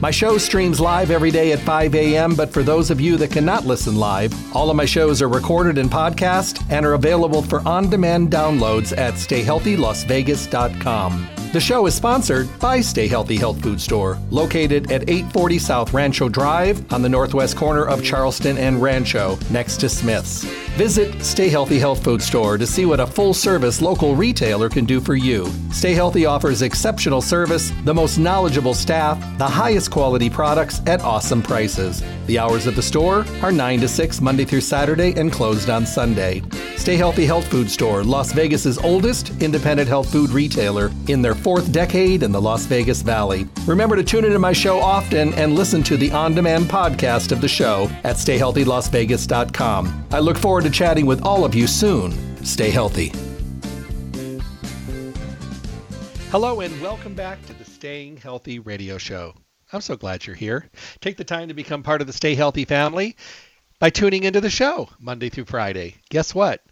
My show streams live every day at 5 a.m., but for those of you that cannot listen live, all of my shows are recorded in podcast and are available for on demand downloads at stayhealthylasvegas.com. The show is sponsored by Stay Healthy Health Food Store, located at 840 South Rancho Drive on the northwest corner of Charleston and Rancho, next to Smith's. Visit Stay Healthy Health Food Store to see what a full service local retailer can do for you. Stay Healthy offers exceptional service, the most knowledgeable staff, the highest quality products at awesome prices. The hours of the store are 9 to 6 Monday through Saturday and closed on Sunday. Stay Healthy Health Food Store, Las Vegas's oldest independent health food retailer in their fourth decade in the Las Vegas Valley. Remember to tune into my show often and listen to the on demand podcast of the show at stayhealthylasvegas.com. I look forward to chatting with all of you soon. Stay healthy. Hello, and welcome back to the Staying Healthy radio show. I'm so glad you're here. Take the time to become part of the Stay Healthy family by tuning into the show Monday through Friday. Guess what?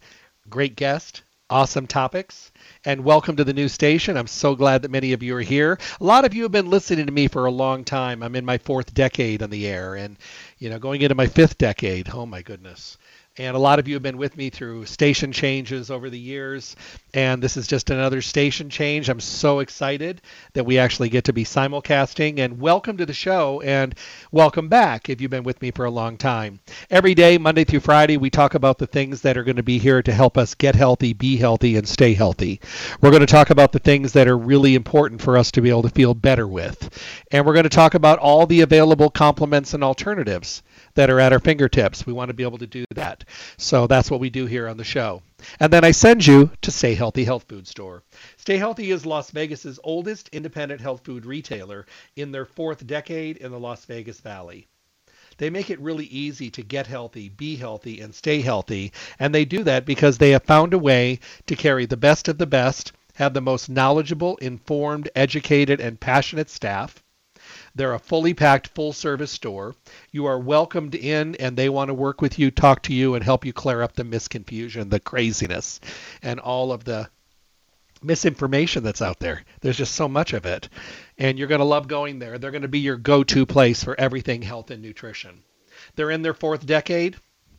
Great guest, awesome topics, and welcome to the new station. I'm so glad that many of you are here. A lot of you have been listening to me for a long time. I'm in my fourth decade on the air and, you know, going into my fifth decade. Oh, my goodness. And a lot of you have been with me through station changes over the years. And this is just another station change. I'm so excited that we actually get to be simulcasting. And welcome to the show and welcome back if you've been with me for a long time. Every day, Monday through Friday, we talk about the things that are going to be here to help us get healthy, be healthy, and stay healthy. We're going to talk about the things that are really important for us to be able to feel better with. And we're going to talk about all the available complements and alternatives that are at our fingertips. We want to be able to do that. So that's what we do here on the show. And then I send you to Stay Healthy Health Food Store. Stay Healthy is Las Vegas's oldest independent health food retailer in their fourth decade in the Las Vegas Valley. They make it really easy to get healthy, be healthy, and stay healthy. And they do that because they have found a way to carry the best of the best, have the most knowledgeable, informed, educated, and passionate staff they're a fully packed, full service store. You are welcomed in, and they want to work with you, talk to you, and help you clear up the misconfusion, the craziness, and all of the misinformation that's out there. There's just so much of it. And you're going to love going there. They're going to be your go to place for everything health and nutrition. They're in their fourth decade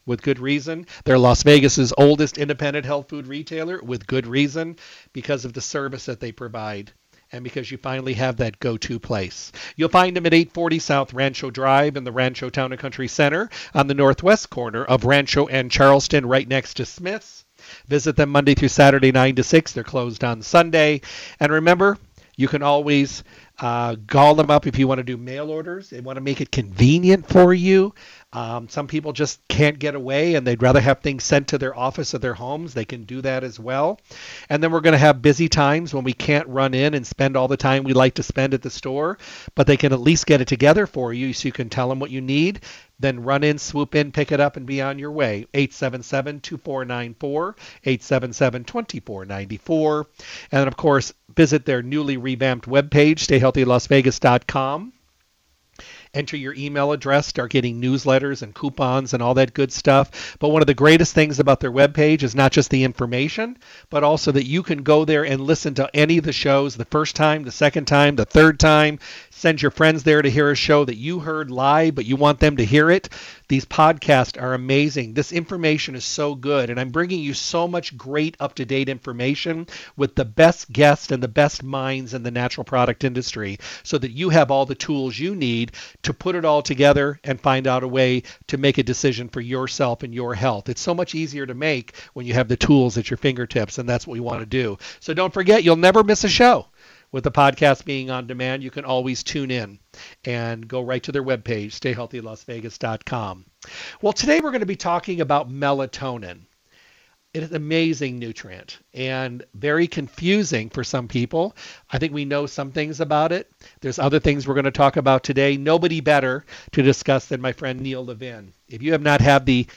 with good reason. They're Las Vegas's oldest independent health food retailer with good reason because of the service that they provide and because you finally have that go-to place. You'll find them at 840 South Rancho Drive in the Rancho Town and Country Center on the northwest corner of Rancho and Charleston, right next to Smith's. Visit them Monday through Saturday, 9 to 6. They're closed on Sunday. And remember, you can always uh, call them up if you want to do mail orders. They want to make it convenient for you. Um, some people just can't get away and they'd rather have things sent to their office or their homes. They can do that as well. And then we're going to have busy times when we can't run in and spend all the time we like to spend at the store, but they can at least get it together for you so you can tell them what you need. Then run in, swoop in, pick it up, and be on your way. 877 2494, 877 2494. And of course, visit their newly revamped webpage, stayhealthylasvegas.com enter your email address, start getting newsletters and coupons and all that good stuff. But one of the greatest things about their webpage is not just the information, but also that you can go there and listen to any of the shows the first time, the second time, the third time. Send your friends there to hear a show that you heard live, but you want them to hear it. These podcasts are amazing. This information is so good, and I'm bringing you so much great up to date information with the best guests and the best minds in the natural product industry so that you have all the tools you need to put it all together and find out a way to make a decision for yourself and your health. It's so much easier to make when you have the tools at your fingertips, and that's what we want to do. So don't forget, you'll never miss a show with the podcast being on demand, you can always tune in and go right to their webpage, stayhealthylasvegas.com. Well, today we're going to be talking about melatonin. It is amazing nutrient and very confusing for some people. I think we know some things about it. There's other things we're going to talk about today. Nobody better to discuss than my friend Neil Levin. If you have not had the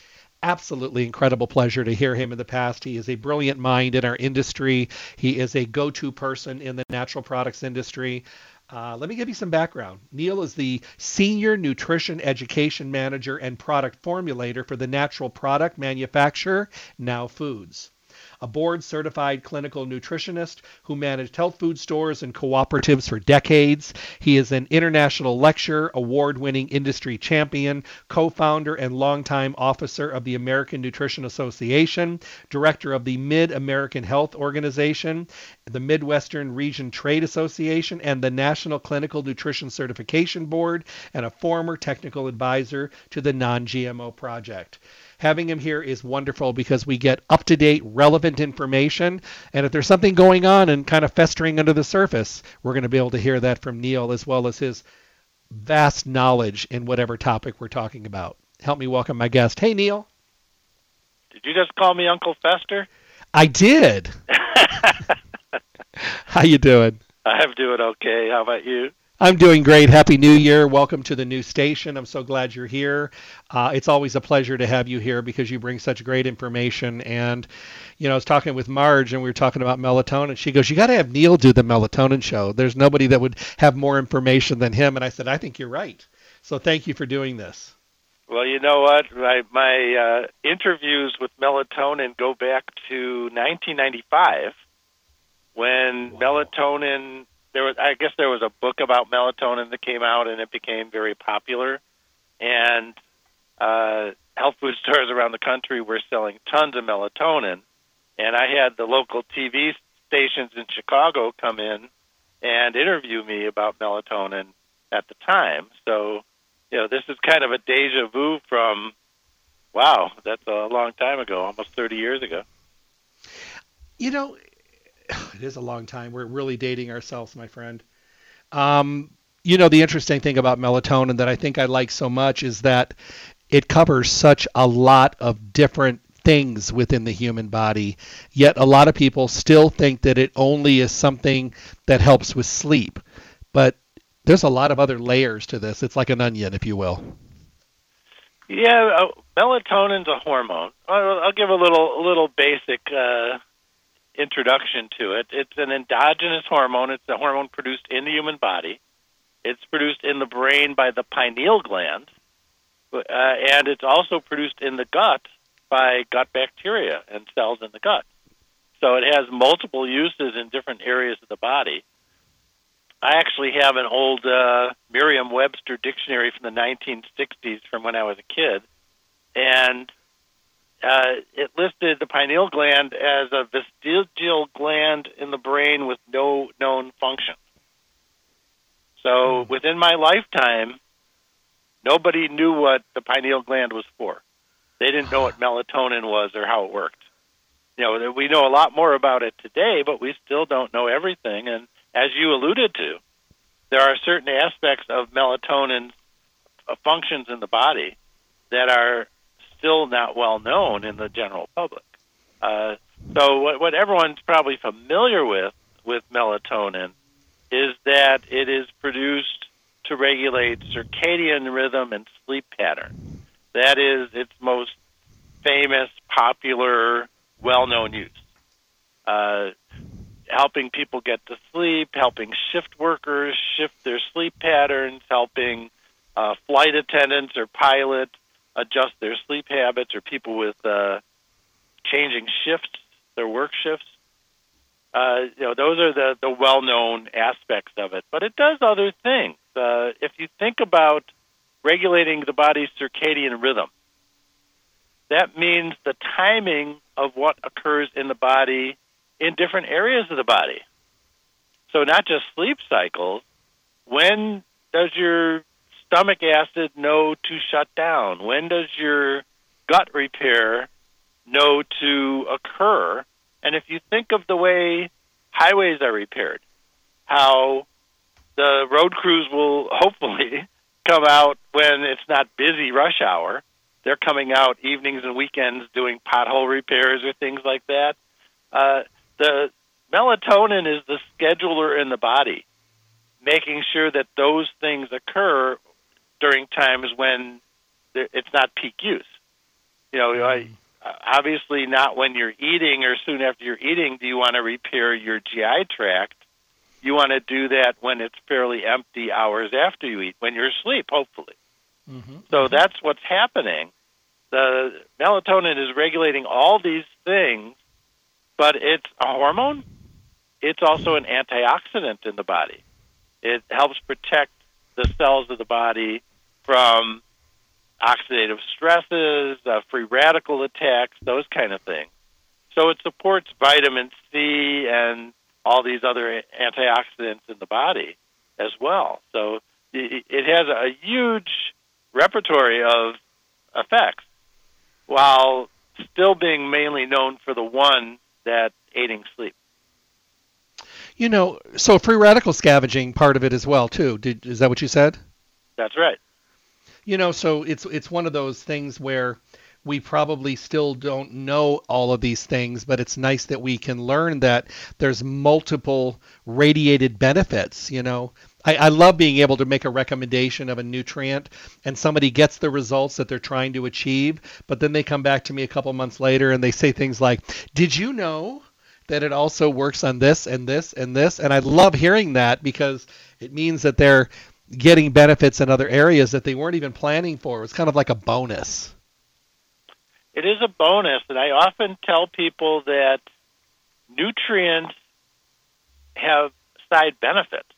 absolutely incredible pleasure to hear him in the past. He is a brilliant mind in our industry. He is a go to person in the natural products industry. Uh, let me give you some background. Neil is the Senior Nutrition Education Manager and Product Formulator for the natural product manufacturer, Now Foods a board certified clinical nutritionist who managed health food stores and cooperatives for decades. He is an international lecturer, award winning industry champion, co founder and longtime officer of the American Nutrition Association, director of the Mid American Health Organization, the Midwestern Region Trade Association, and the National Clinical Nutrition Certification Board, and a former technical advisor to the Non GMO Project having him here is wonderful because we get up to date, relevant information. And if there's something going on and kind of festering under the surface, we're going to be able to hear that from Neil as well as his vast knowledge in whatever topic we're talking about. Help me welcome my guest. Hey, Neil. Did you just call me Uncle Fester? I did. How you doing? I'm doing okay. How about you? I'm doing great. Happy New Year. Welcome to the new station. I'm so glad you're here. Uh, it's always a pleasure to have you here because you bring such great information. And, you know, I was talking with Marge and we were talking about melatonin. She goes, You got to have Neil do the melatonin show. There's nobody that would have more information than him. And I said, I think you're right. So thank you for doing this. Well, you know what? My, my uh, interviews with melatonin go back to 1995 when wow. melatonin there was I guess there was a book about melatonin that came out and it became very popular, and uh, health food stores around the country were selling tons of melatonin, and I had the local TV stations in Chicago come in and interview me about melatonin at the time. So, you know, this is kind of a deja vu from, wow, that's a long time ago, almost 30 years ago. You know, it is a long time. We're really dating ourselves, my friend. Um, you know, the interesting thing about melatonin that I think I like so much is that it covers such a lot of different things within the human body. Yet a lot of people still think that it only is something that helps with sleep. But there's a lot of other layers to this. It's like an onion, if you will. Yeah, uh, melatonin's a hormone. I'll, I'll give a little, a little basic uh, introduction to it. It's an endogenous hormone. It's a hormone produced in the human body. It's produced in the brain by the pineal gland, uh, and it's also produced in the gut by gut bacteria and cells in the gut. So it has multiple uses in different areas of the body. I actually have an old uh, Merriam-Webster dictionary from the 1960s from when I was a kid, and uh, it listed the pineal gland as a vestigial gland in the brain with no known function. So hmm. within my lifetime, nobody knew what the pineal gland was for. They didn't know what melatonin was or how it worked. You know, we know a lot more about it today, but we still don't know everything. And as you alluded to, there are certain aspects of melatonin's uh, functions in the body that are still not well known in the general public. Uh, so what, what everyone's probably familiar with with melatonin is that it is produced to regulate circadian rhythm and sleep pattern. That is its most famous, popular, well-known use. Uh, helping people get to sleep, helping shift workers shift their sleep patterns, helping uh, flight attendants or pilots adjust their sleep habits or people with uh, changing shifts, their work shifts. Uh, you know, those are the, the well-known aspects of it. But it does other things. Uh, if you think about regulating the body's circadian rhythm, that means the timing of what occurs in the body in different areas of the body. So not just sleep cycles. When does your stomach acid know to shut down? When does your gut repair know to occur? And if you think of the way highways are repaired, how the road crews will hopefully come out when it's not busy rush hour they're coming out evenings and weekends doing pothole repairs or things like that. Uh, the melatonin is the scheduler in the body, making sure that those things occur during times when it's not peak use. You know, mm-hmm. obviously not when you're eating or soon after you're eating do you want to repair your GI tract. You want to do that when it's fairly empty hours after you eat, when you're asleep, hopefully. Mm-hmm. So that's what's happening. The melatonin is regulating all these things, but it's a hormone. It's also an antioxidant in the body. It helps protect the cells of the body from oxidative stresses, uh, free radical attacks, those kind of things. So it supports vitamin C and all these other antioxidants in the body as well. So it has a huge repertory of effects while still being mainly known for the one that aiding sleep. You know, so free radical scavenging part of it as well too. Did, is that what you said? That's right. You know, so it's it's one of those things where we probably still don't know all of these things, but it's nice that we can learn that there's multiple radiated benefits. You know, I, I, love being able to make a recommendation of a nutrient and somebody gets the results that they're trying to achieve, but then they come back to me a couple months later and they say things like, Did you know that it also works on this and this and this? And I love hearing that because it means that they're getting benefits in other areas that they weren't even planning for. It's kind of like a bonus. It is a bonus, and I often tell people that nutrients have side benefits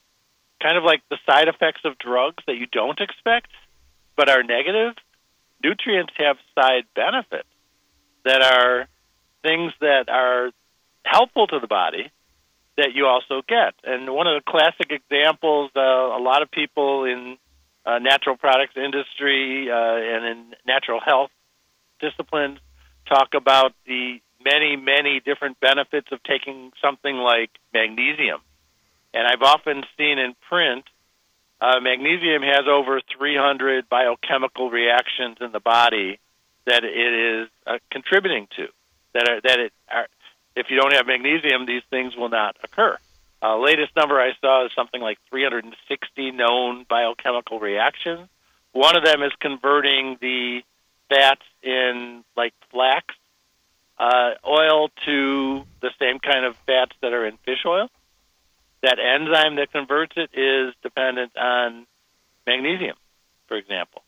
kind of like the side effects of drugs that you don't expect but are negative. Nutrients have side benefits that are things that are helpful to the body that you also get. And one of the classic examples, uh, a lot of people in uh, natural products industry uh, and in natural health disciplines talk about the many, many different benefits of taking something like magnesium and I've often seen in print uh, magnesium has over 300 biochemical reactions in the body that it is uh, contributing to. That are, that it are, if you don't have magnesium, these things will not occur. Uh, latest number I saw is something like 360 known biochemical reactions. One of them is converting the fats in like flax uh, oil to the same kind of fats that are in fish oil that enzyme that converts it is dependent on magnesium, for example.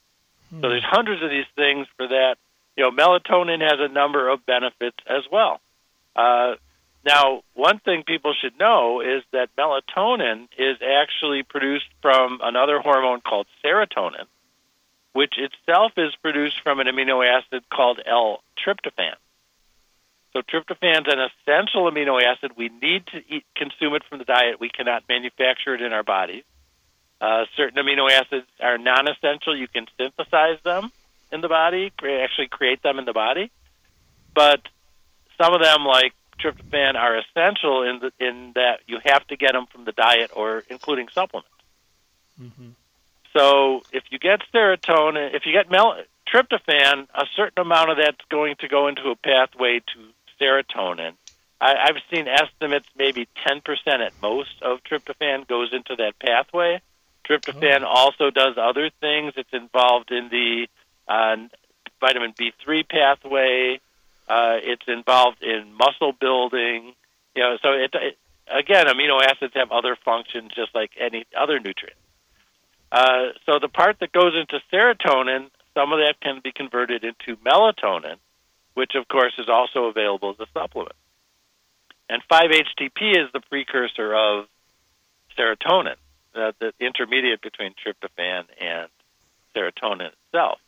Hmm. So there's hundreds of these things for that. You know, melatonin has a number of benefits as well. Uh, now, one thing people should know is that melatonin is actually produced from another hormone called serotonin, which itself is produced from an amino acid called L-tryptophan. So tryptophan is an essential amino acid. We need to eat, consume it from the diet. We cannot manufacture it in our bodies. Uh, certain amino acids are non-essential. You can synthesize them in the body, actually create them in the body. But some of them, like tryptophan, are essential in the, in that you have to get them from the diet or including supplements. Mm-hmm. So if you get serotonin, if you get mel- tryptophan, a certain amount of that's going to go into a pathway to serotonin. I, I've seen estimates maybe 10% at most of tryptophan goes into that pathway. Tryptophan oh. also does other things. It's involved in the uh, vitamin B3 pathway. Uh, it's involved in muscle building. You know, so it, it again, amino acids have other functions just like any other nutrient. Uh, so the part that goes into serotonin, some of that can be converted into melatonin, which of course is also available as a supplement. And 5-HTP is the precursor of serotonin, uh, the intermediate between tryptophan and serotonin itself.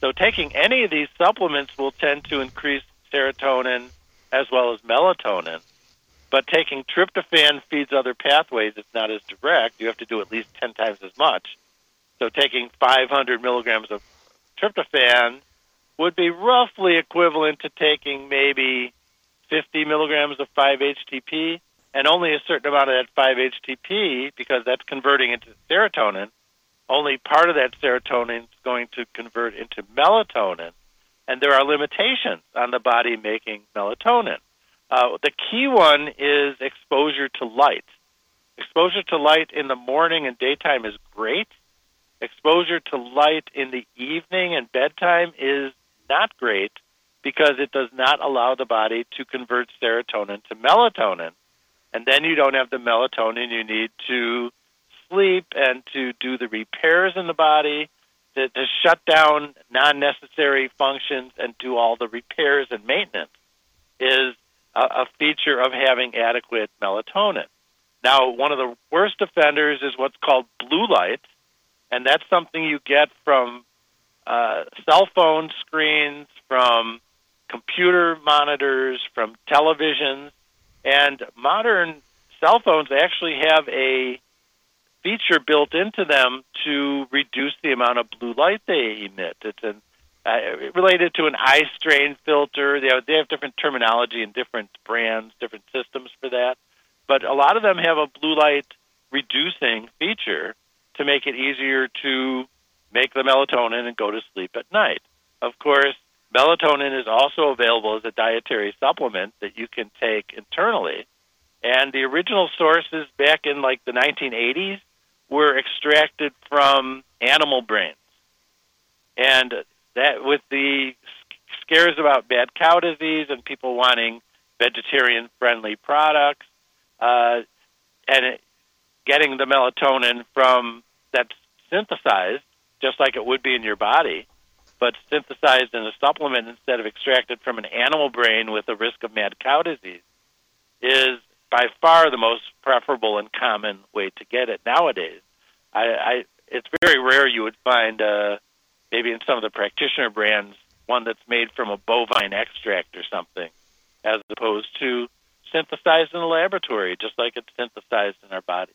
So taking any of these supplements will tend to increase serotonin as well as melatonin. But taking tryptophan feeds other pathways. It's not as direct. You have to do at least 10 times as much. So taking 500 milligrams of tryptophan would be roughly equivalent to taking maybe 50 milligrams of 5-HTP, and only a certain amount of that 5-HTP, because that's converting into serotonin, only part of that serotonin is going to convert into melatonin, and there are limitations on the body making melatonin. Uh, the key one is exposure to light. Exposure to light in the morning and daytime is great. Exposure to light in the evening and bedtime is not great because it does not allow the body to convert serotonin to melatonin. And then you don't have the melatonin you need to sleep and to do the repairs in the body, to, to shut down non necessary functions and do all the repairs and maintenance is a, a feature of having adequate melatonin. Now, one of the worst offenders is what's called blue light, and that's something you get from uh, cell phone screens, from computer monitors, from televisions, and modern cell phones actually have a feature built into them to reduce the amount of blue light they emit. It's an, uh, related to an eye strain filter. They have, they have different terminology and different brands, different systems for that. But a lot of them have a blue light reducing feature to make it easier to make the melatonin and go to sleep at night. Of course, melatonin is also available as a dietary supplement that you can take internally. And the original sources back in like the 1980s were extracted from animal brains. And that with the scares about bad cow disease and people wanting vegetarian friendly products, uh, and it, getting the melatonin from that's synthesized just like it would be in your body, but synthesized in a supplement instead of extracted from an animal brain with a risk of mad cow disease is by far the most preferable and common way to get it nowadays. I, I it's very rare you would find uh, maybe in some of the practitioner brands one that's made from a bovine extract or something, as opposed to synthesized in the laboratory, just like it's synthesized in our body.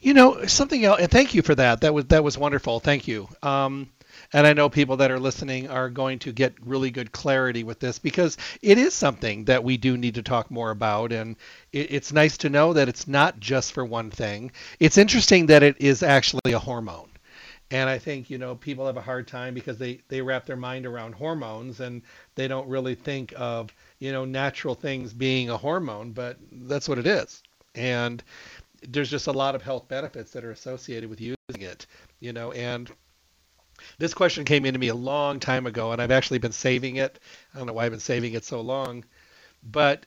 You know something else, and thank you for that. That was that was wonderful. Thank you. Um, and I know people that are listening are going to get really good clarity with this because it is something that we do need to talk more about. And it, it's nice to know that it's not just for one thing. It's interesting that it is actually a hormone. And I think, you know, people have a hard time because they, they wrap their mind around hormones and they don't really think of, you know, natural things being a hormone, but that's what it is. And there's just a lot of health benefits that are associated with using it, you know, and this question came into me a long time ago, and I've actually been saving it. I don't know why I've been saving it so long, but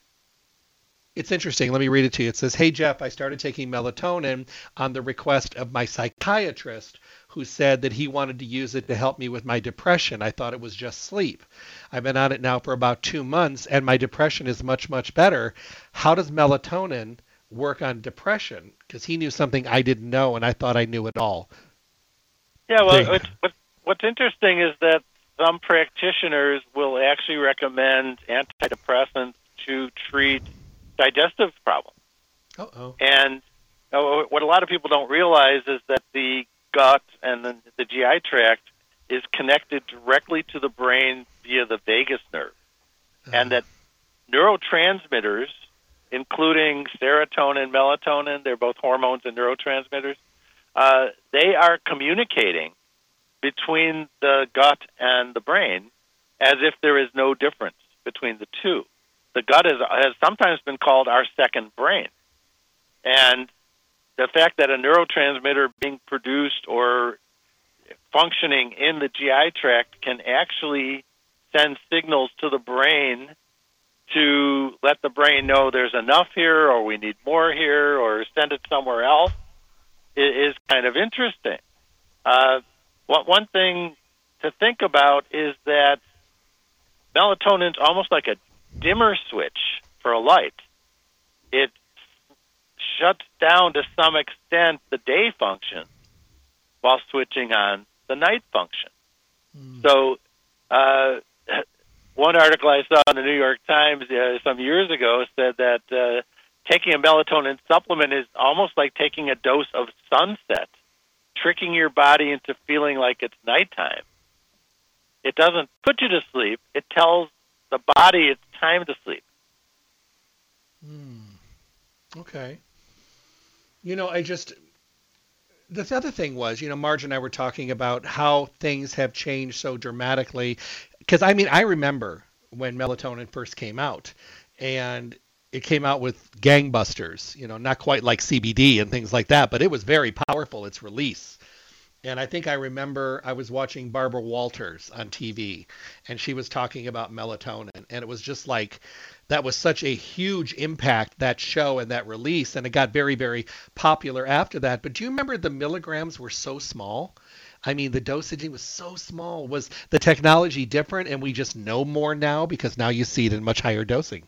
it's interesting. Let me read it to you. It says, Hey, Jeff, I started taking melatonin on the request of my psychiatrist, who said that he wanted to use it to help me with my depression. I thought it was just sleep. I've been on it now for about two months, and my depression is much, much better. How does melatonin work on depression? Because he knew something I didn't know, and I thought I knew it all. Yeah, well, what's, what's interesting is that some practitioners will actually recommend antidepressants to treat digestive problems. Uh-oh. And uh, what a lot of people don't realize is that the gut and the, the GI tract is connected directly to the brain via the vagus nerve. Uh-huh. And that neurotransmitters, including serotonin, and melatonin, they're both hormones and neurotransmitters, uh, they are communicating between the gut and the brain as if there is no difference between the two. The gut is, has sometimes been called our second brain. And the fact that a neurotransmitter being produced or functioning in the GI tract can actually send signals to the brain to let the brain know there's enough here or we need more here or send it somewhere else is kind of interesting. Uh, one thing to think about is that melatonin is almost like a dimmer switch for a light. It shuts down to some extent the day function while switching on the night function. Mm. So, uh, one article I saw in the New York Times uh, some years ago said that uh, taking a melatonin supplement is almost like taking a dose of sunset, tricking your body into feeling like it's nighttime. It doesn't put you to sleep, it tells the body it's time to sleep. Hmm. Okay. You know, I just the other thing was, you know, Marge and I were talking about how things have changed so dramatically. Because I mean, I remember when melatonin first came out, and it came out with gangbusters. You know, not quite like CBD and things like that, but it was very powerful. Its release. And I think I remember I was watching Barbara Walters on TV, and she was talking about melatonin, and it was just like that was such a huge impact that show and that release and it got very very popular after that but do you remember the milligrams were so small i mean the dosaging was so small was the technology different and we just know more now because now you see it in much higher dosing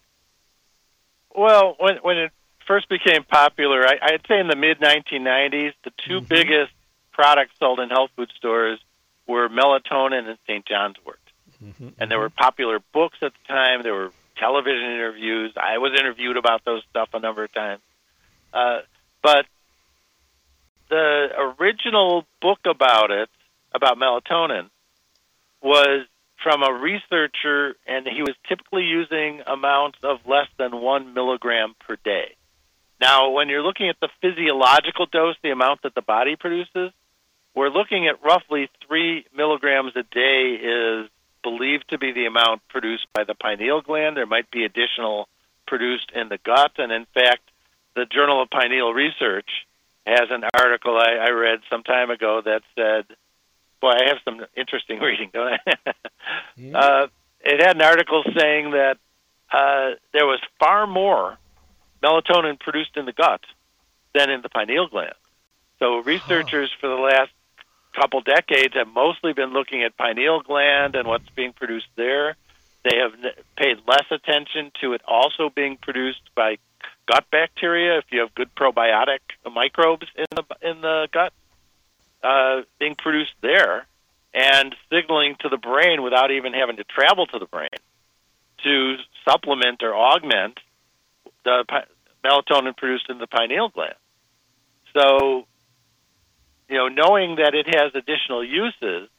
well when when it first became popular I, i'd say in the mid 1990s the 2 mm-hmm. biggest products sold in health food stores were melatonin and st john's wort mm-hmm. and there were popular books at the time there were television interviews. I was interviewed about those stuff a number of times. Uh, but the original book about it, about melatonin, was from a researcher, and he was typically using amounts of less than one milligram per day. Now, when you're looking at the physiological dose, the amount that the body produces, we're looking at roughly three milligrams a day is believed to be the amount produced by the pineal gland. There might be additional produced in the gut, and in fact, the Journal of Pineal Research has an article I, I read some time ago that said, "Boy, I have some interesting reading, don't I?" yeah. uh, it had an article saying that uh, there was far more melatonin produced in the gut than in the pineal gland. So researchers for the last couple decades have mostly been looking at pineal gland and what's being produced there. They have paid less attention to it also being produced by gut bacteria. If you have good probiotic microbes in the in the gut, uh, being produced there and signaling to the brain without even having to travel to the brain to supplement or augment the melatonin produced in the pineal gland. So you know, knowing that it has additional uses,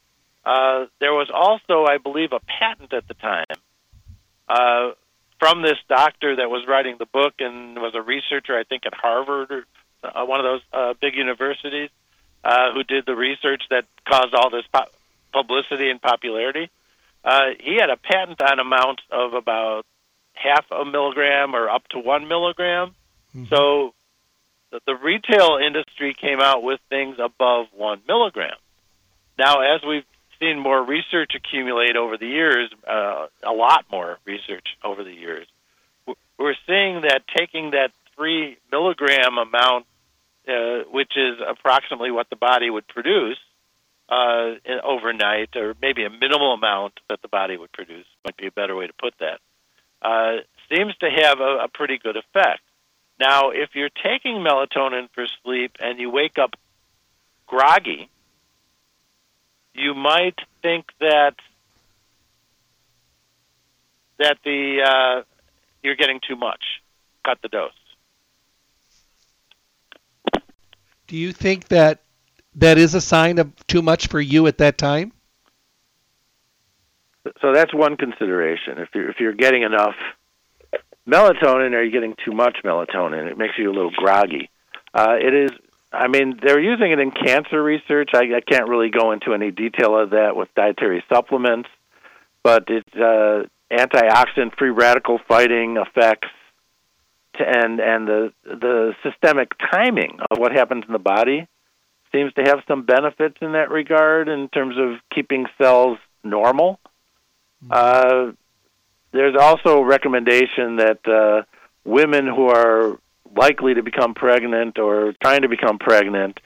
uh, there was also, I believe, a patent at the time uh, from this doctor that was writing the book and was a researcher, I think, at Harvard or uh, one of those uh, big universities, uh, who did the research that caused all this po- publicity and popularity. Uh, he had a patent on amounts of about half a milligram or up to one milligram. Mm-hmm. So the retail industry came out with things above one milligram. Now, as we've seen more research accumulate over the years, uh, a lot more research over the years, we're seeing that taking that three milligram amount, uh, which is approximately what the body would produce uh, overnight, or maybe a minimal amount that the body would produce, might be a better way to put that, uh, seems to have a, a pretty good effect. Now, if you're taking melatonin for sleep and you wake up groggy, you might think that that the uh, you're getting too much. Cut the dose. Do you think that that is a sign of too much for you at that time? So that's one consideration. If you're if you're getting enough melatonin, are you getting too much melatonin? It makes you a little groggy. Uh, it is. I mean, they're using it in cancer research. I, I can't really go into any detail of that with dietary supplements, but it's uh, antioxidant free radical fighting effects to, and and the the systemic timing of what happens in the body seems to have some benefits in that regard in terms of keeping cells normal. Mm-hmm. Uh, there's also a recommendation that uh, women who are likely to become pregnant or trying to become pregnant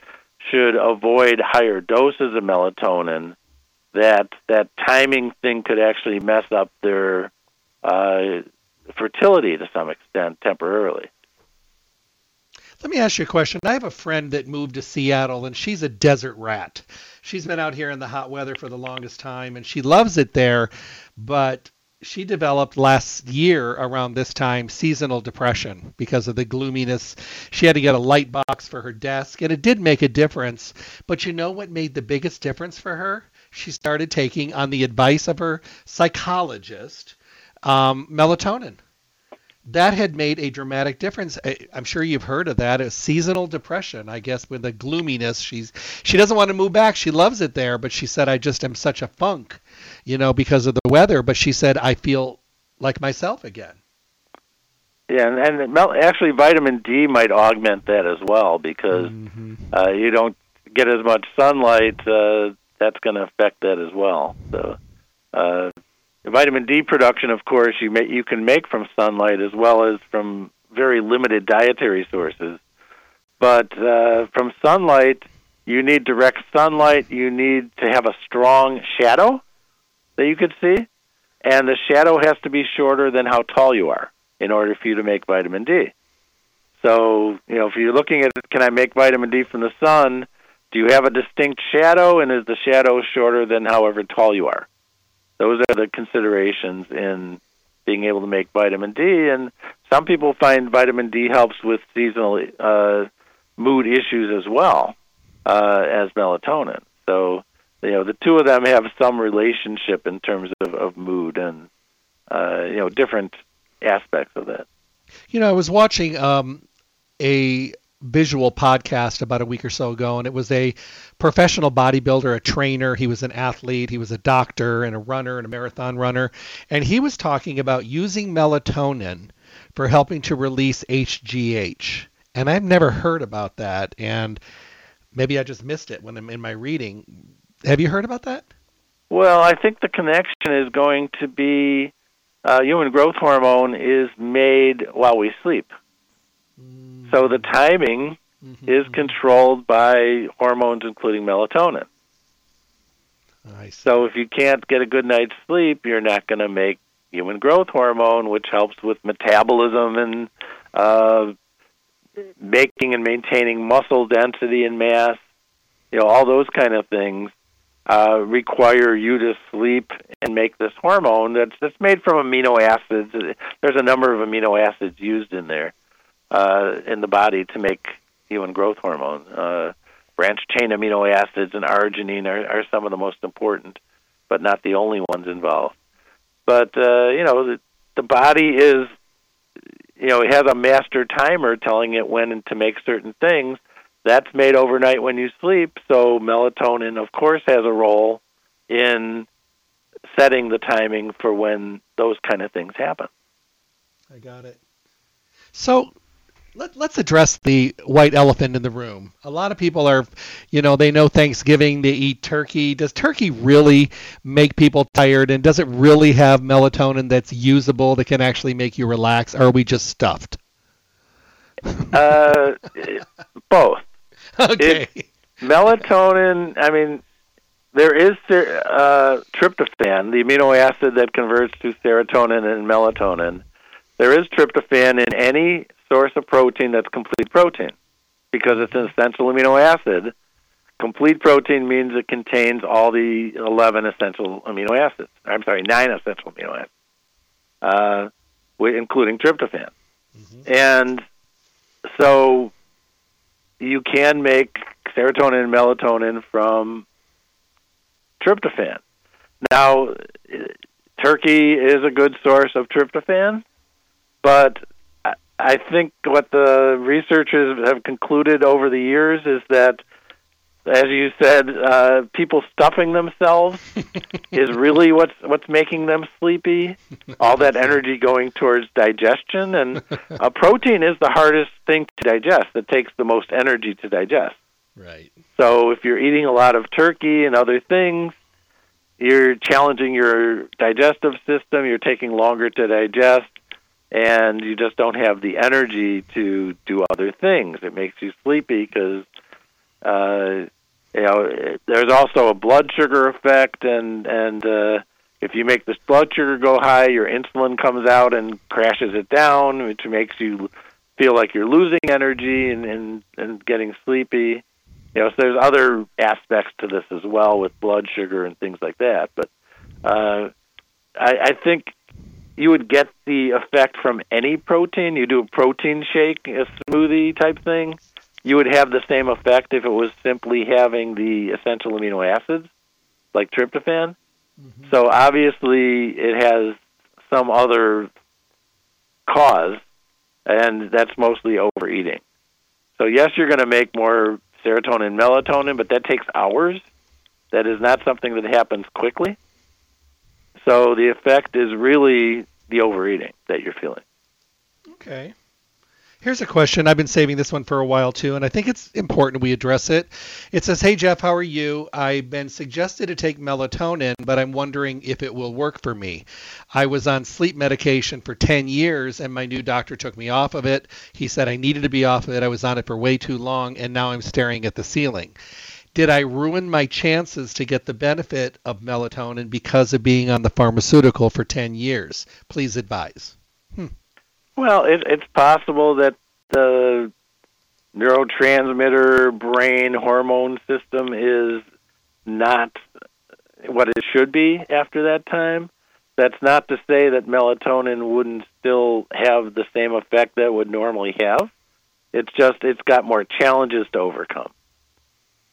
should avoid higher doses of melatonin. That that timing thing could actually mess up their uh, fertility to some extent temporarily. Let me ask you a question. I have a friend that moved to Seattle and she's a desert rat. She's been out here in the hot weather for the longest time and she loves it there, but she developed last year around this time seasonal depression because of the gloominess. She had to get a light box for her desk, and it did make a difference. But you know what made the biggest difference for her? She started taking, on the advice of her psychologist, um, melatonin. that had made a dramatic difference. I, I'm sure you've heard of that. It's seasonal depression, I guess, with the gloominess. She's she doesn't want to move back. She loves it there, but she said, "I just am such a funk, you know, because of the weather." But she said, "I feel like myself again." Yeah, and, and actually, vitamin D might augment that as well because mm-hmm. uh, you don't get as much sunlight. Uh, that's going to affect that as well. So, uh, vitamin D production, of course, you may, you can make from sunlight as well as from very limited dietary sources. But uh, from sunlight, you need direct sunlight. You need to have a strong shadow that you could see, and the shadow has to be shorter than how tall you are in order for you to make vitamin D. So, you know, if you're looking at can I make vitamin D from the sun, do you have a distinct shadow and is the shadow shorter than however tall you are? Those are the considerations in being able to make vitamin D and some people find vitamin D helps with seasonal uh, mood issues as well uh, as melatonin. So, you know, the two of them have some relationship in terms of, of mood and uh, you know different aspects of that. You know, I was watching um, a visual podcast about a week or so ago, and it was a professional bodybuilder, a trainer. He was an athlete, he was a doctor, and a runner, and a marathon runner. And he was talking about using melatonin for helping to release HGH. And I've never heard about that, and maybe I just missed it when I'm in my reading. Have you heard about that? Well, I think the connection is going to be uh, human growth hormone is made while we sleep. Mm-hmm. So the timing mm-hmm. is controlled by hormones, including melatonin. So if you can't get a good night's sleep, you're not going to make human growth hormone, which helps with metabolism and uh, making and maintaining muscle density and mass. You know, all those kind of things uh, require you to sleep and make this hormone that's that's made from amino acids. There's a number of amino acids used in there uh, in the body to make human growth hormone. Uh, branch chain amino acids and arginine are, are some of the most important, but not the only ones involved. But uh, you know, the, the body is, you know, it has a master timer telling it when to make certain things that's made overnight when you sleep. So melatonin, of course, has a role in setting the timing for when those kind of things happen. I got it. So let, us address the white elephant in the room. A lot of people are, you know, they know Thanksgiving, they eat turkey. Does turkey really make people tired? And does it really have melatonin that's usable that can actually make you relax? Or are we just stuffed? Uh, both. okay. It, melatonin. I mean, there is uh, tryptophan, the amino acid that converts to serotonin and melatonin. There is tryptophan in any source of protein that's complete protein because it's an essential amino acid. Complete protein means it contains all the 11 essential amino acids. I'm sorry, nine essential amino acids, uh, including tryptophan. Mm-hmm. And so you can make serotonin and melatonin from tryptophan. Now, turkey is a good source of tryptophan, but I think what the researchers have concluded over the years is that as you said, uh, people stuffing themselves is really what's what's making them sleepy. All that energy going towards digestion, and a protein is the hardest thing to digest. It takes the most energy to digest. Right. So if you're eating a lot of turkey and other things, you're challenging your digestive system. You're taking longer to digest, and you just don't have the energy to do other things. It makes you sleepy because uh, you know, it, there's also a blood sugar effect, and and uh, if you make the blood sugar go high, your insulin comes out and crashes it down, which makes you feel like you're losing energy and and, and getting sleepy. You know, so there's other aspects to this as well with blood sugar and things like that. But uh, I, I think you would get the effect from any protein. You do a protein shake, a smoothie type thing you would have the same effect if it was simply having the essential amino acids, like tryptophan. Mm-hmm. So obviously, it has some other cause, and that's mostly overeating. So yes, you're going to make more serotonin, melatonin, but that takes hours. That is not something that happens quickly. So the effect is really the overeating that you're feeling. Okay. Here's a question. I've been saving this one for a while too, and I think it's important we address it. It says, Hey Jeff, how are you? I've been suggested to take melatonin, but I'm wondering if it will work for me. I was on sleep medication for 10 years, and my new doctor took me off of it. He said I needed to be off of it. I was on it for way too long, and now I'm staring at the ceiling. Did I ruin my chances to get the benefit of melatonin because of being on the pharmaceutical for 10 years? Please advise. Hmm. Well, it, it's possible that the neurotransmitter brain hormone system is not what it should be after that time. That's not to say that melatonin wouldn't still have the same effect that would normally have. It's just it's got more challenges to overcome.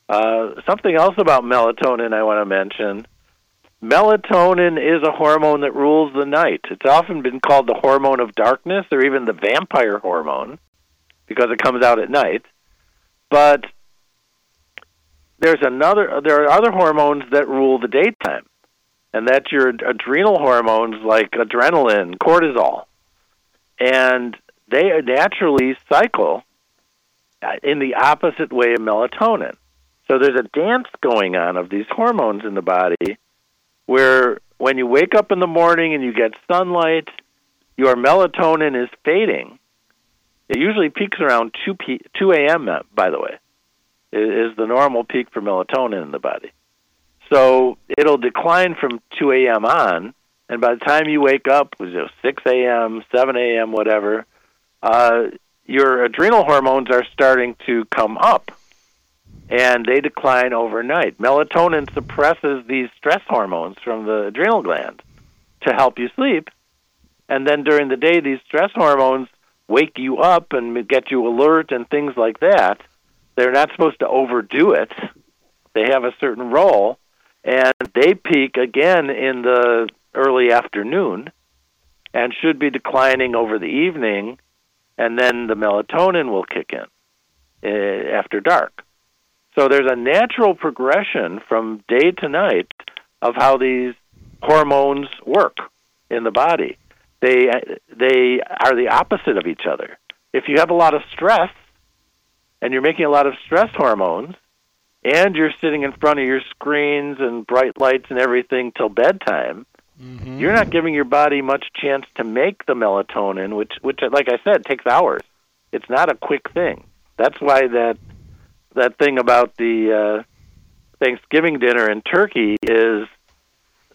Uh, something else about melatonin I want to mention Melatonin is a hormone that rules the night. It's often been called the hormone of darkness or even the vampire hormone because it comes out at night. But there's another there are other hormones that rule the daytime. And that's your adrenal hormones like adrenaline, cortisol. And they naturally cycle in the opposite way of melatonin. So there's a dance going on of these hormones in the body where when you wake up in the morning and you get sunlight, your melatonin is fading. It usually peaks around 2 p 2 a.m. by the way. Is the normal peak for melatonin in the body. So it'll decline from 2 a.m. on, and by the time you wake up, you know, 6 a.m., 7 a.m., whatever, uh, your adrenal hormones are starting to come up and they decline overnight. Melatonin suppresses these stress hormones from the adrenal gland to help you sleep. And then during the day, these stress hormones wake you up and get you alert and things like that. They're not supposed to overdo it. They have a certain role, and they peak again in the early afternoon and should be declining over the evening, and then the melatonin will kick in uh, after dark. So there's a natural progression from day to night of how these hormones work in the body. They they are the opposite of each other. If you have a lot of stress and you're making a lot of stress hormones and you're sitting in front of your screens and bright lights and everything till bedtime, mm-hmm. you're not giving your body much chance to make the melatonin, which which like I said takes hours. It's not a quick thing. That's why that that thing about the uh, Thanksgiving dinner in Turkey is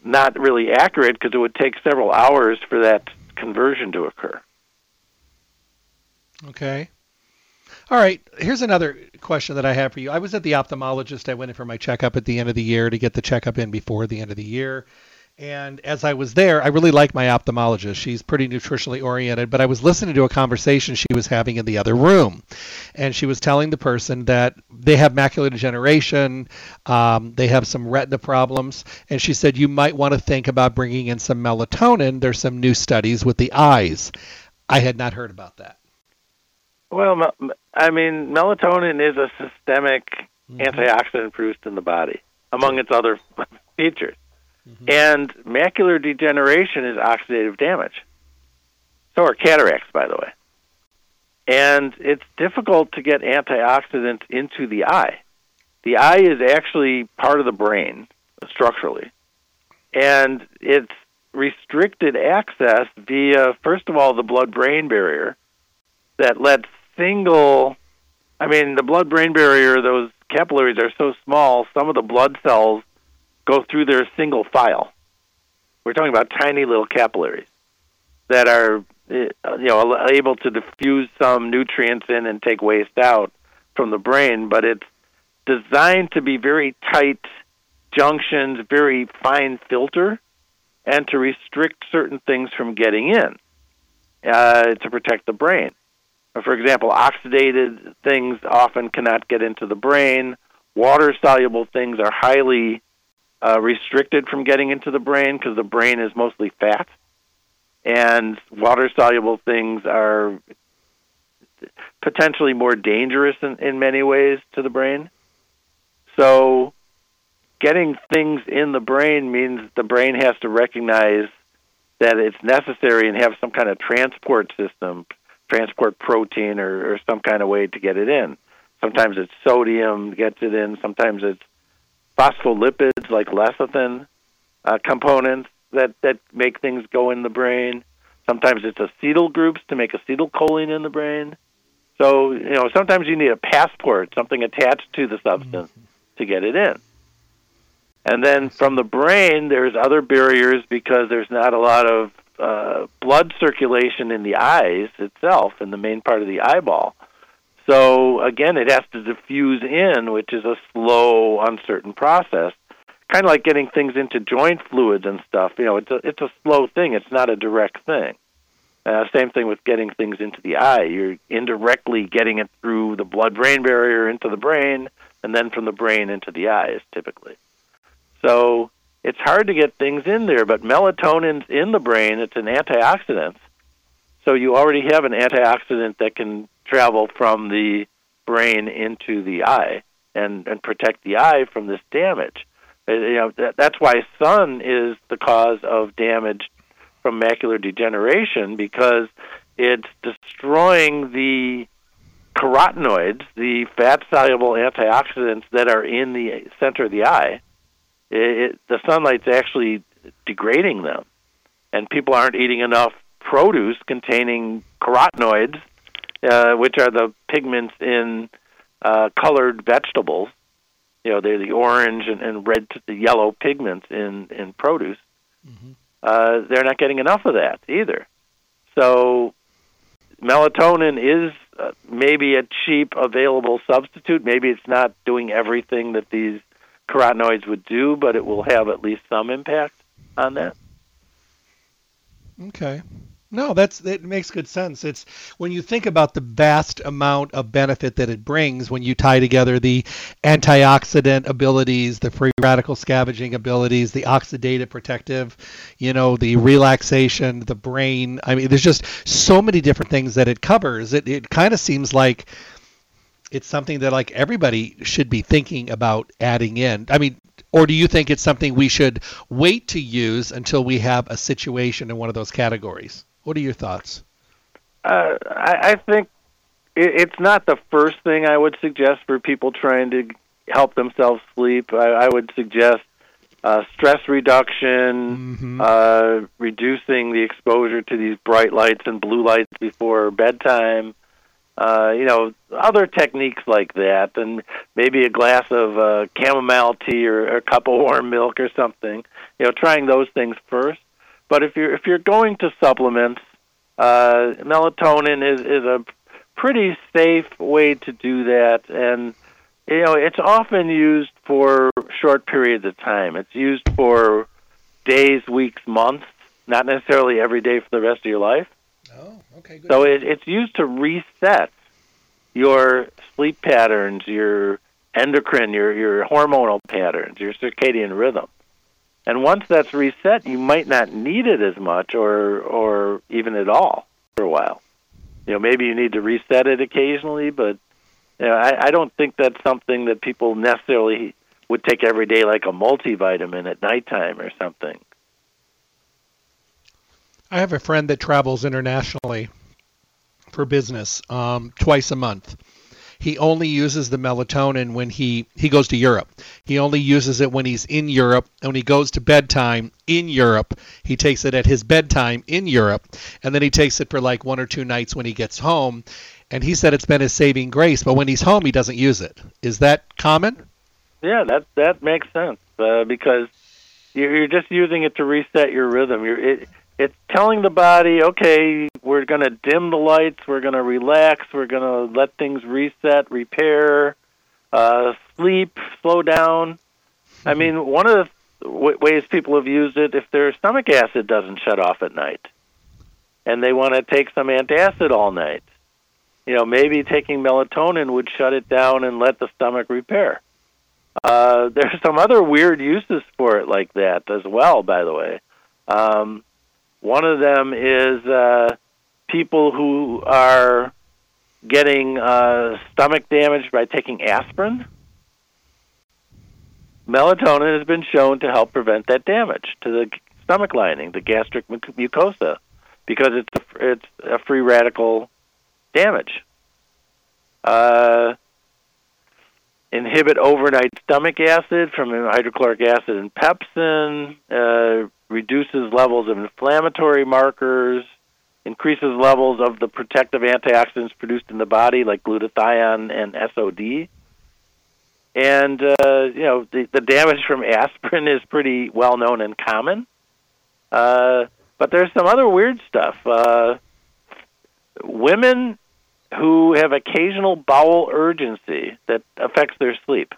not really accurate because it would take several hours for that conversion to occur. Okay. All right. Here's another question that I have for you. I was at the ophthalmologist. I went in for my checkup at the end of the year to get the checkup in before the end of the year. And as I was there, I really like my ophthalmologist. She's pretty nutritionally oriented, but I was listening to a conversation she was having in the other room. And she was telling the person that they have macular degeneration, um, they have some retina problems. And she said, You might want to think about bringing in some melatonin. There's some new studies with the eyes. I had not heard about that. Well, I mean, melatonin is a systemic mm-hmm. antioxidant produced in the body, among its other features. Mm-hmm. And macular degeneration is oxidative damage. So are cataracts, by the way. And it's difficult to get antioxidants into the eye. The eye is actually part of the brain structurally. And it's restricted access via, first of all, the blood brain barrier that lets single, I mean, the blood brain barrier, those capillaries are so small, some of the blood cells go through there single file. We're talking about tiny little capillaries that are eh, you know able to diffuse some nutrients in and take waste out from the brain, but it's designed to be very tight junctions, very fine filter, and to restrict certain things from getting in uh, to protect the brain. For example, oxidated things often cannot get into the brain. Water soluble things are highly uh, restricted from getting into the brain because the brain is mostly fat. and water soluble things are potentially more dangerous in, in many ways to the brain. So, getting things in the brain means the brain has to recognize that it's necessary and have some kind of transport system, transport protein or, or some kind of way to get it in. Sometimes it's sodium gets it in. Sometimes it's phospholipids like lecithin uh, components that, that make things go in the brain. Sometimes it's acetyl groups to make acetylcholine in the brain. So, you know, sometimes you need a passport, something attached to the substance mm-hmm. to get it in. And then from the brain, there's other barriers because there's not a lot of uh, blood circulation in the eyes itself, in the main part of the eyeball. So again, it has to diffuse in, which is a slow, uncertain process. Kind of like getting things into joint fluids and stuff. You know, it's a it's a slow thing. It's not a direct thing. Uh, same thing with getting things into the eye. You're indirectly getting it through the blood-brain barrier into the brain, and then from the brain into the eyes, typically. So it's hard to get things in there. But melatonin's in the brain. It's an antioxidant. So you already have an antioxidant that can travel from the brain into the eye and, and protect the eye from this damage. Uh, you know that, that's why sun is the cause of damage from macular degeneration because it's destroying the carotenoids, the fat soluble antioxidants that are in the center of the eye. It, it, the sunlight's actually degrading them, and people aren't eating enough produce containing carotenoids, uh, which are the pigments in uh, colored vegetables. You know, they're the orange and, and red, the yellow pigments in in produce. Mm-hmm uh, they're not getting enough of that either. So melatonin is uh, maybe a cheap available substitute. Maybe it's not doing everything that these carotenoids would do, but it will have at least some impact on that. Okay. No, that's it makes good sense. It's when you think about the vast amount of benefit that it brings when you tie together the antioxidant abilities, the free radical scavenging abilities, the oxidative protective, you know, the relaxation, the brain. I mean, there's just so many different things that it covers. It it kind of seems like it's something that like everybody should be thinking about adding in. I mean, or do you think it's something we should wait to use until we have a situation in one of those categories? What are your thoughts? Uh, I, I think it, it's not the first thing I would suggest for people trying to help themselves sleep. I, I would suggest uh, stress reduction, mm-hmm. uh, reducing the exposure to these bright lights and blue lights before bedtime. Uh, you know, other techniques like that, and maybe a glass of uh, chamomile tea or, or a cup of warm milk or something. You know, trying those things first. But if you're if you're going to supplements, uh, melatonin is is a pretty safe way to do that, and you know it's often used for short periods of time. It's used for days, weeks, months, not necessarily every day for the rest of your life. Oh, okay, good. So it, it's used to reset your sleep patterns, your endocrine, your your hormonal patterns, your circadian rhythm. And once that's reset, you might not need it as much or or even at all for a while. You know, maybe you need to reset it occasionally, but you know, I, I don't think that's something that people necessarily would take every day like a multivitamin at nighttime or something. I have a friend that travels internationally for business um, twice a month he only uses the melatonin when he he goes to Europe. He only uses it when he's in Europe. And when he goes to bedtime in Europe, he takes it at his bedtime in Europe, and then he takes it for like one or two nights when he gets home. And he said it's been his saving grace, but when he's home, he doesn't use it. Is that common? Yeah, that that makes sense uh, because you're, just using it to reset your rhythm. You're it, it's telling the body, okay, we're going to dim the lights, we're going to relax, we're going to let things reset, repair, uh, sleep, slow down. I mean, one of the w- ways people have used it, if their stomach acid doesn't shut off at night, and they want to take some antacid all night, you know, maybe taking melatonin would shut it down and let the stomach repair. Uh, there's some other weird uses for it like that as well, by the way. Um, One of them is uh, people who are getting uh, stomach damage by taking aspirin. Melatonin has been shown to help prevent that damage to the stomach lining, the gastric mucosa, because it's a, it's a free radical damage. Uh, inhibit overnight stomach acid from hydrochloric acid and pepsin, uh, reduces levels of inflammatory markers, increases levels of the protective antioxidants produced in the body like glutathione and SOD. And uh, you know the, the damage from aspirin is pretty well known and common. Uh, but there's some other weird stuff. Uh, women who have occasional bowel urgency that affects their sleep.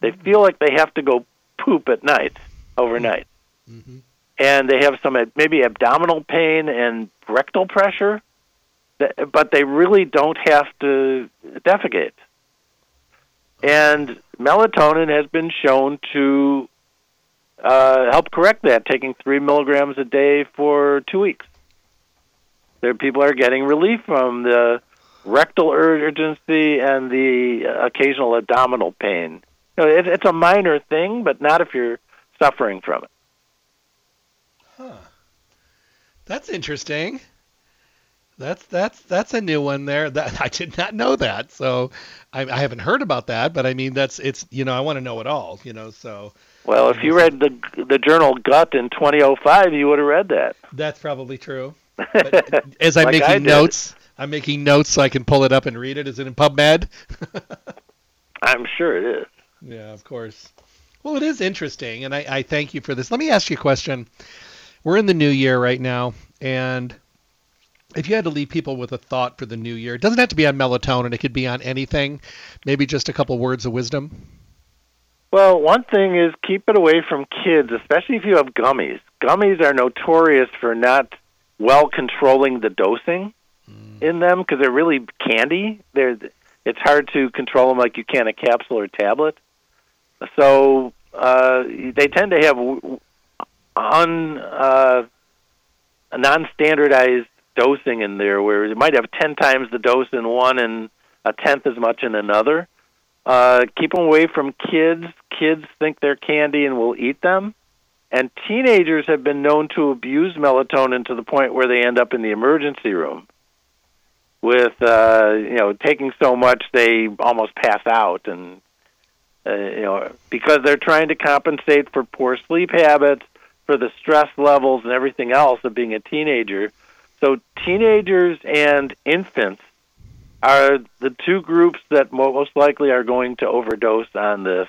They feel like they have to go poop at night, overnight. Mm-hmm. And they have some maybe abdominal pain and rectal pressure, but they really don't have to defecate. And melatonin has been shown to uh, help correct that, taking three milligrams a day for two weeks. There, people are getting relief from the rectal urgency and the occasional abdominal pain. You know, it, it's a minor thing, but not if you're suffering from it. Huh. That's interesting. That's that's that's a new one there. That I did not know that. So I, I haven't heard about that, but I mean that's it's you know I want to know it all. You know so. Well, if you read the the journal Gut in 2005, you would have read that. That's probably true. But as I'm like making notes, I'm making notes so I can pull it up and read it. Is it in PubMed? I'm sure it is. Yeah, of course. Well, it is interesting, and I, I thank you for this. Let me ask you a question. We're in the new year right now, and if you had to leave people with a thought for the new year, it doesn't have to be on melatonin. It could be on anything. Maybe just a couple words of wisdom. Well, one thing is keep it away from kids, especially if you have gummies. Gummies are notorious for not well controlling the dosing mm. in them because they're really candy. They're it's hard to control them like you can a capsule or tablet. So uh, they tend to have un uh, non-standardized dosing in there, where you might have ten times the dose in one and a tenth as much in another. Uh, keep them away from kids. Kids think they're candy and will eat them. And teenagers have been known to abuse melatonin to the point where they end up in the emergency room with uh, you know taking so much they almost pass out and uh, you know because they're trying to compensate for poor sleep habits, for the stress levels and everything else of being a teenager. So teenagers and infants are the two groups that most likely are going to overdose on this.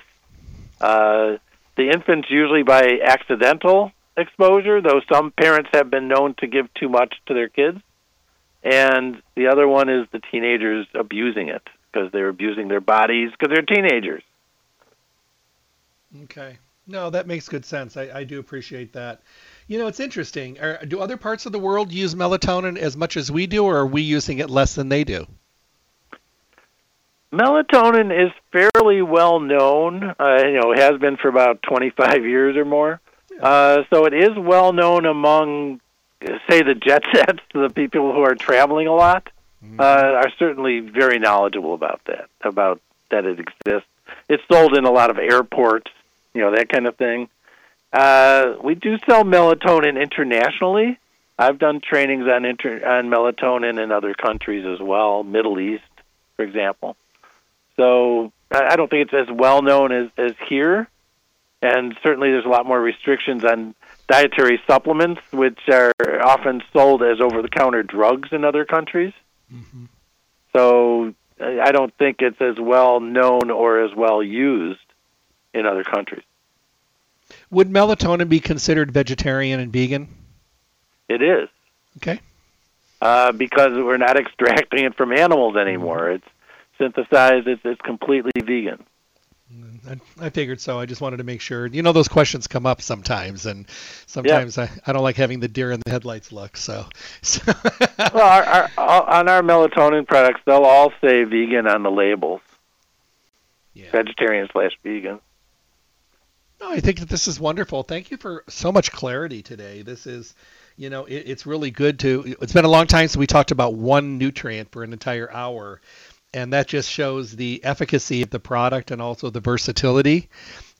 Uh, the infants usually by accidental exposure, though some parents have been known to give too much to their kids. And the other one is the teenagers abusing it because they're abusing their bodies because they're teenagers. Okay. No, that makes good sense. I, I do appreciate that. You know, it's interesting. Are, do other parts of the world use melatonin as much as we do, or are we using it less than they do? Melatonin is fairly well known. Uh, you know, it has been for about 25 years or more. Uh, so it is well known among, say, the jet sets, the people who are traveling a lot, mm-hmm. uh, are certainly very knowledgeable about that, about that it exists. It's sold in a lot of airports, you know, that kind of thing. Uh, we do sell melatonin internationally. I've done trainings on inter- on melatonin in other countries as well, Middle East, for example. So I don't think it's as well known as, as here. And certainly there's a lot more restrictions on dietary supplements, which are often sold as over the counter drugs in other countries. Mm-hmm. So I don't think it's as well known or as well used in other countries. Would melatonin be considered vegetarian and vegan? It is. Okay. Uh, because we're not extracting it from animals anymore. Mm-hmm. It's synthesized. It's it's completely vegan. I, I figured so. I just wanted to make sure. You know, those questions come up sometimes, and sometimes I, I don't like having the deer in the headlights look. So, so. well, our, our, on our melatonin products, they'll all say vegan on the labels. Yeah. Vegetarian slash vegan. No, I think that this is wonderful. Thank you for so much clarity today. This is you know, it, it's really good to. It's been a long time since we talked about one nutrient for an entire hour, and that just shows the efficacy of the product and also the versatility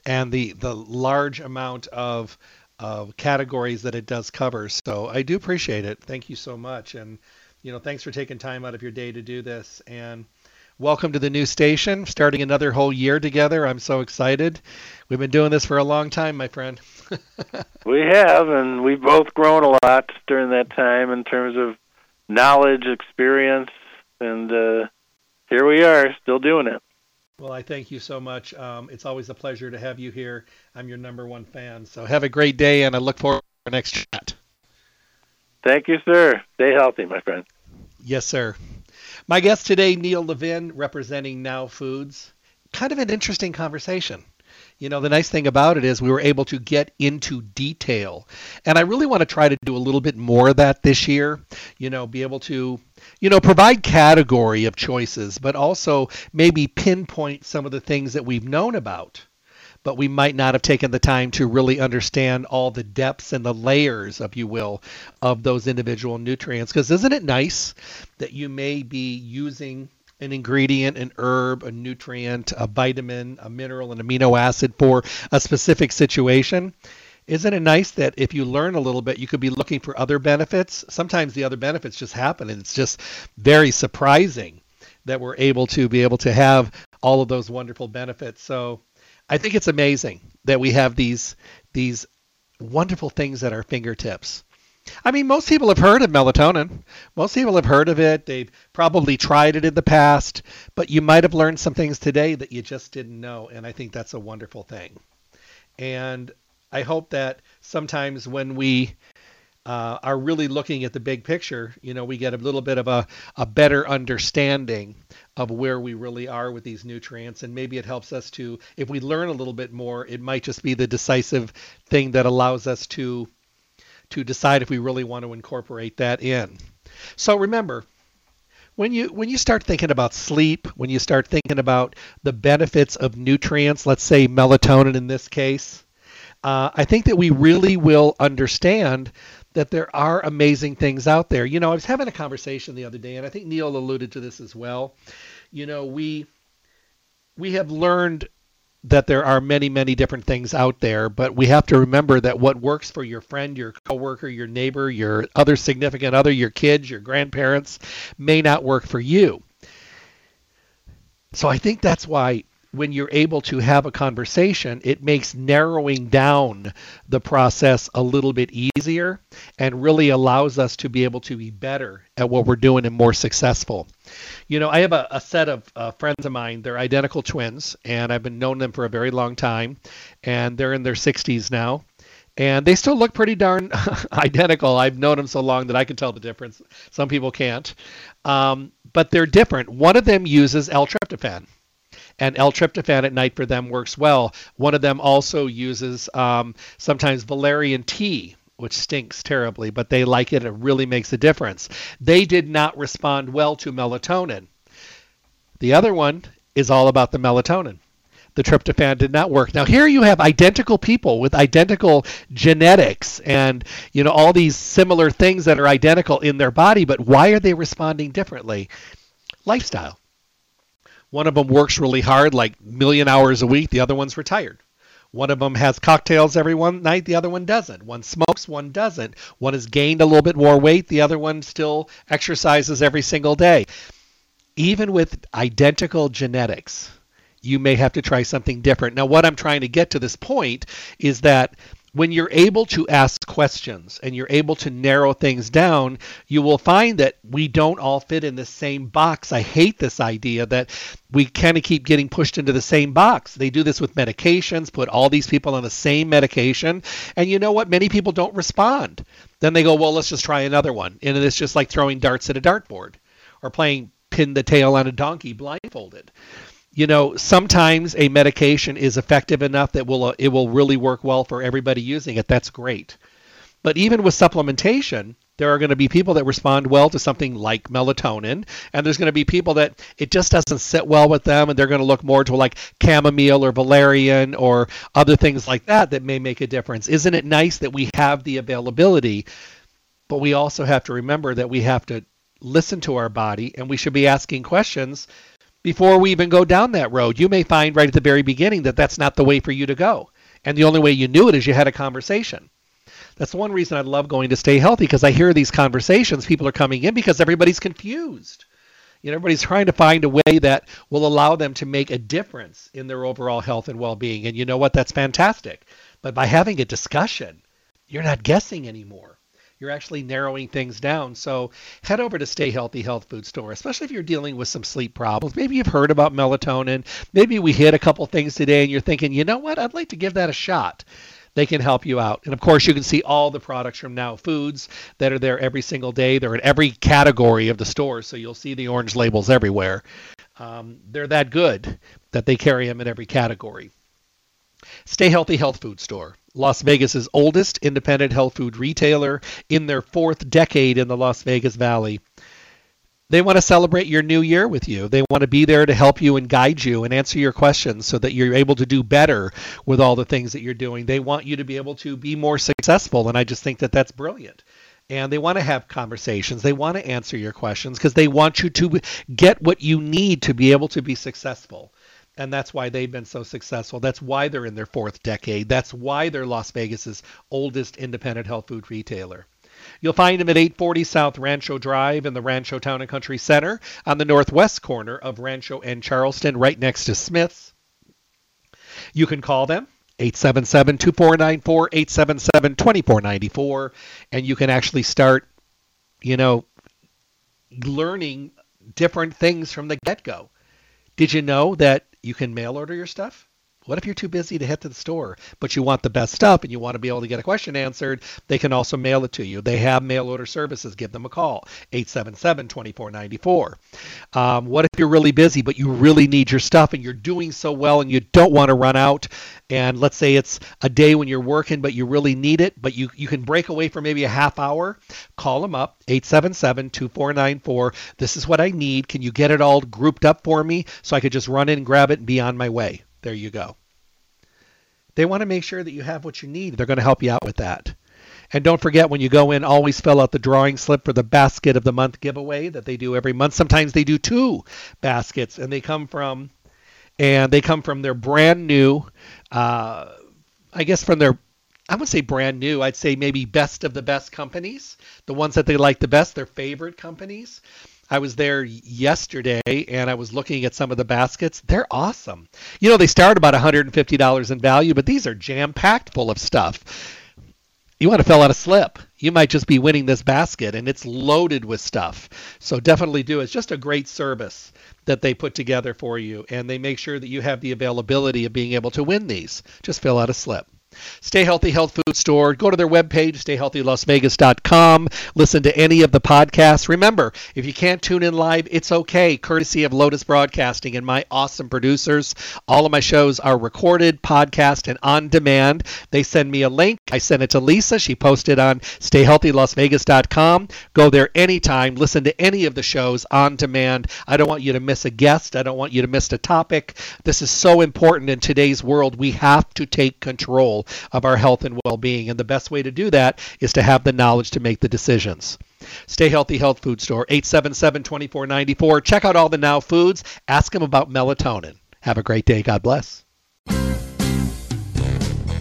and the the large amount of of categories that it does cover. So I do appreciate it. Thank you so much, and you know, thanks for taking time out of your day to do this. And welcome to the new station, starting another whole year together. I'm so excited. We've been doing this for a long time, my friend. we have, and we've both grown a lot during that time in terms of knowledge, experience, and uh, here we are, still doing it. Well, I thank you so much. Um, it's always a pleasure to have you here. I'm your number one fan. So have a great day, and I look forward to our next chat. Thank you, sir. Stay healthy, my friend. Yes, sir. My guest today, Neil Levin, representing Now Foods. Kind of an interesting conversation. You know, the nice thing about it is we were able to get into detail. And I really want to try to do a little bit more of that this year. You know, be able to, you know, provide category of choices, but also maybe pinpoint some of the things that we've known about but we might not have taken the time to really understand all the depths and the layers, if you will, of those individual nutrients. Because isn't it nice that you may be using an ingredient, an herb, a nutrient, a vitamin, a mineral, an amino acid for a specific situation. Isn't it nice that if you learn a little bit, you could be looking for other benefits? Sometimes the other benefits just happen, and it's just very surprising that we're able to be able to have all of those wonderful benefits. So I think it's amazing that we have these these wonderful things at our fingertips. I mean, most people have heard of melatonin. Most people have heard of it. They've probably tried it in the past, but you might have learned some things today that you just didn't know. And I think that's a wonderful thing. And I hope that sometimes when we uh, are really looking at the big picture, you know, we get a little bit of a, a better understanding of where we really are with these nutrients. And maybe it helps us to, if we learn a little bit more, it might just be the decisive thing that allows us to to decide if we really want to incorporate that in. So remember, when you when you start thinking about sleep, when you start thinking about the benefits of nutrients, let's say melatonin in this case, uh, I think that we really will understand that there are amazing things out there. You know, I was having a conversation the other day, and I think Neil alluded to this as well. You know, we we have learned that there are many, many different things out there, but we have to remember that what works for your friend, your coworker, your neighbor, your other significant other, your kids, your grandparents may not work for you. So I think that's why when you're able to have a conversation, it makes narrowing down the process a little bit easier and really allows us to be able to be better at what we're doing and more successful. You know, I have a, a set of uh, friends of mine. They're identical twins, and I've been known them for a very long time, and they're in their 60s now. And they still look pretty darn identical. I've known them so long that I can tell the difference. Some people can't. Um, but they're different. One of them uses L-tryptophan and L-tryptophan at night for them works well. One of them also uses um, sometimes valerian tea, which stinks terribly, but they like it. It really makes a difference. They did not respond well to melatonin. The other one is all about the melatonin. The tryptophan did not work. Now here you have identical people with identical genetics and you know all these similar things that are identical in their body, but why are they responding differently? Lifestyle. One of them works really hard, like million hours a week. The other one's retired. One of them has cocktails every one night. The other one doesn't. One smokes. One doesn't. One has gained a little bit more weight. The other one still exercises every single day. Even with identical genetics, you may have to try something different. Now, what I'm trying to get to this point is that when you're able to ask questions and you're able to narrow things down, you will find that we don't all fit in the same box. I hate this idea that we kind of keep getting pushed into the same box. They do this with medications, put all these people on the same medication, and you know what? Many people don't respond. Then they go, well, let's just try another one. And it's just like throwing darts at a dartboard or playing pin the tail on a donkey blindfolded you know, sometimes a medication is effective enough that will uh, it will really work well for everybody using it. That's great. But even with supplementation, there are going to be people that respond well to something like melatonin, and there's going to be people that it just doesn't sit well with them, and they're going to look more to like chamomile or valerian or other things like that that may make a difference. Isn't it nice that we have the availability but we also have to remember that we have to listen to our body and we should be asking questions before we even go down that road. You may find right at the very beginning that that's not the way for you to go. And the only way you knew it is you had a conversation. That's one reason I love going to stay healthy because I hear these conversations. People are coming in because everybody's confused. You know, everybody's trying to find a way that will allow them to make a difference in their overall health and well-being. And you know what? That's fantastic. But by having a discussion, you're not guessing anymore you're actually narrowing things down. So head over to Stay Healthy Health Food Store, especially if you're dealing with some sleep problems. Maybe you've heard about melatonin. Maybe we hit a couple things today and you're thinking, you know what, I'd like to give that a shot. They can help you out. And of course, you can see all the products from Now Foods that are there every single day. They're in every category of the store, so you'll see the orange labels everywhere. Um, they're that good that they carry them in every category. Stay Healthy Health Food Store. Las Vegas's oldest independent health food retailer in their fourth decade in the Las Vegas Valley. They want to celebrate your new year with you. They want to be there to help you and guide you and answer your questions so that you're able to do better with all the things that you're doing. They want you to be able to be more successful, and I just think that that's brilliant. And they want to have conversations. They want to answer your questions because they want you to get what you need to be able to be successful and that's why they've been so successful. That's why they're in their fourth decade. That's why they're Las Vegas's oldest independent health food retailer. You'll find them at 840 South Rancho Drive in the Rancho Town and Country Center on the northwest corner of Rancho and Charleston, right next to Smith's. You can call them 877 2494 877 2494 and you can actually start, you know, learning different things from the get go. Did you know that you can mail order your stuff? What if you're too busy to head to the store, but you want the best stuff and you want to be able to get a question answered? They can also mail it to you. They have mail order services. Give them a call, 877 2494. Um, what if you're really busy, but you really need your stuff and you're doing so well and you don't want to run out? And let's say it's a day when you're working, but you really need it, but you, you can break away for maybe a half hour. Call them up, 877 2494. This is what I need. Can you get it all grouped up for me so I could just run in and grab it and be on my way? There you go. They want to make sure that you have what you need. They're going to help you out with that. And don't forget when you go in, always fill out the drawing slip for the basket of the month giveaway that they do every month. Sometimes they do two baskets, and they come from, and they come from their brand new, uh, I guess from their, I would say brand new. I'd say maybe best of the best companies, the ones that they like the best, their favorite companies. I was there yesterday and I was looking at some of the baskets. They're awesome. You know, they start about $150 in value, but these are jam packed full of stuff. You want to fill out a slip. You might just be winning this basket and it's loaded with stuff. So definitely do. It's just a great service that they put together for you and they make sure that you have the availability of being able to win these. Just fill out a slip. Stay Healthy Health Food Store. Go to their webpage, stayhealthylasvegas.com. Listen to any of the podcasts. Remember, if you can't tune in live, it's okay, courtesy of Lotus Broadcasting and my awesome producers. All of my shows are recorded, podcast, and on demand. They send me a link. I send it to Lisa. She posted on stayhealthylasvegas.com. Go there anytime. Listen to any of the shows on demand. I don't want you to miss a guest. I don't want you to miss a topic. This is so important in today's world. We have to take of our health and well being. And the best way to do that is to have the knowledge to make the decisions. Stay Healthy Health Food Store, 877 2494. Check out all the Now Foods. Ask them about melatonin. Have a great day. God bless.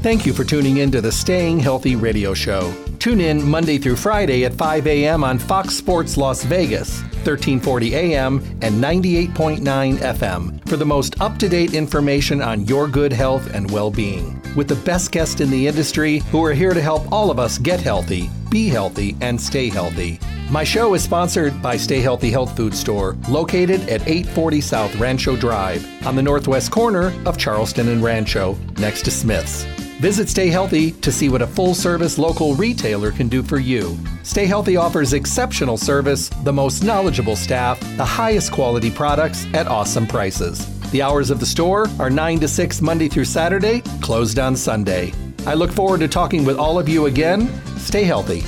Thank you for tuning in to the Staying Healthy Radio Show. Tune in Monday through Friday at 5 a.m. on Fox Sports Las Vegas, 1340 a.m. and 98.9 FM for the most up to date information on your good health and well being. With the best guests in the industry who are here to help all of us get healthy, be healthy, and stay healthy. My show is sponsored by Stay Healthy Health Food Store, located at 840 South Rancho Drive on the northwest corner of Charleston and Rancho, next to Smith's. Visit Stay Healthy to see what a full service local retailer can do for you. Stay Healthy offers exceptional service, the most knowledgeable staff, the highest quality products at awesome prices. The hours of the store are 9 to 6 Monday through Saturday, closed on Sunday. I look forward to talking with all of you again. Stay healthy.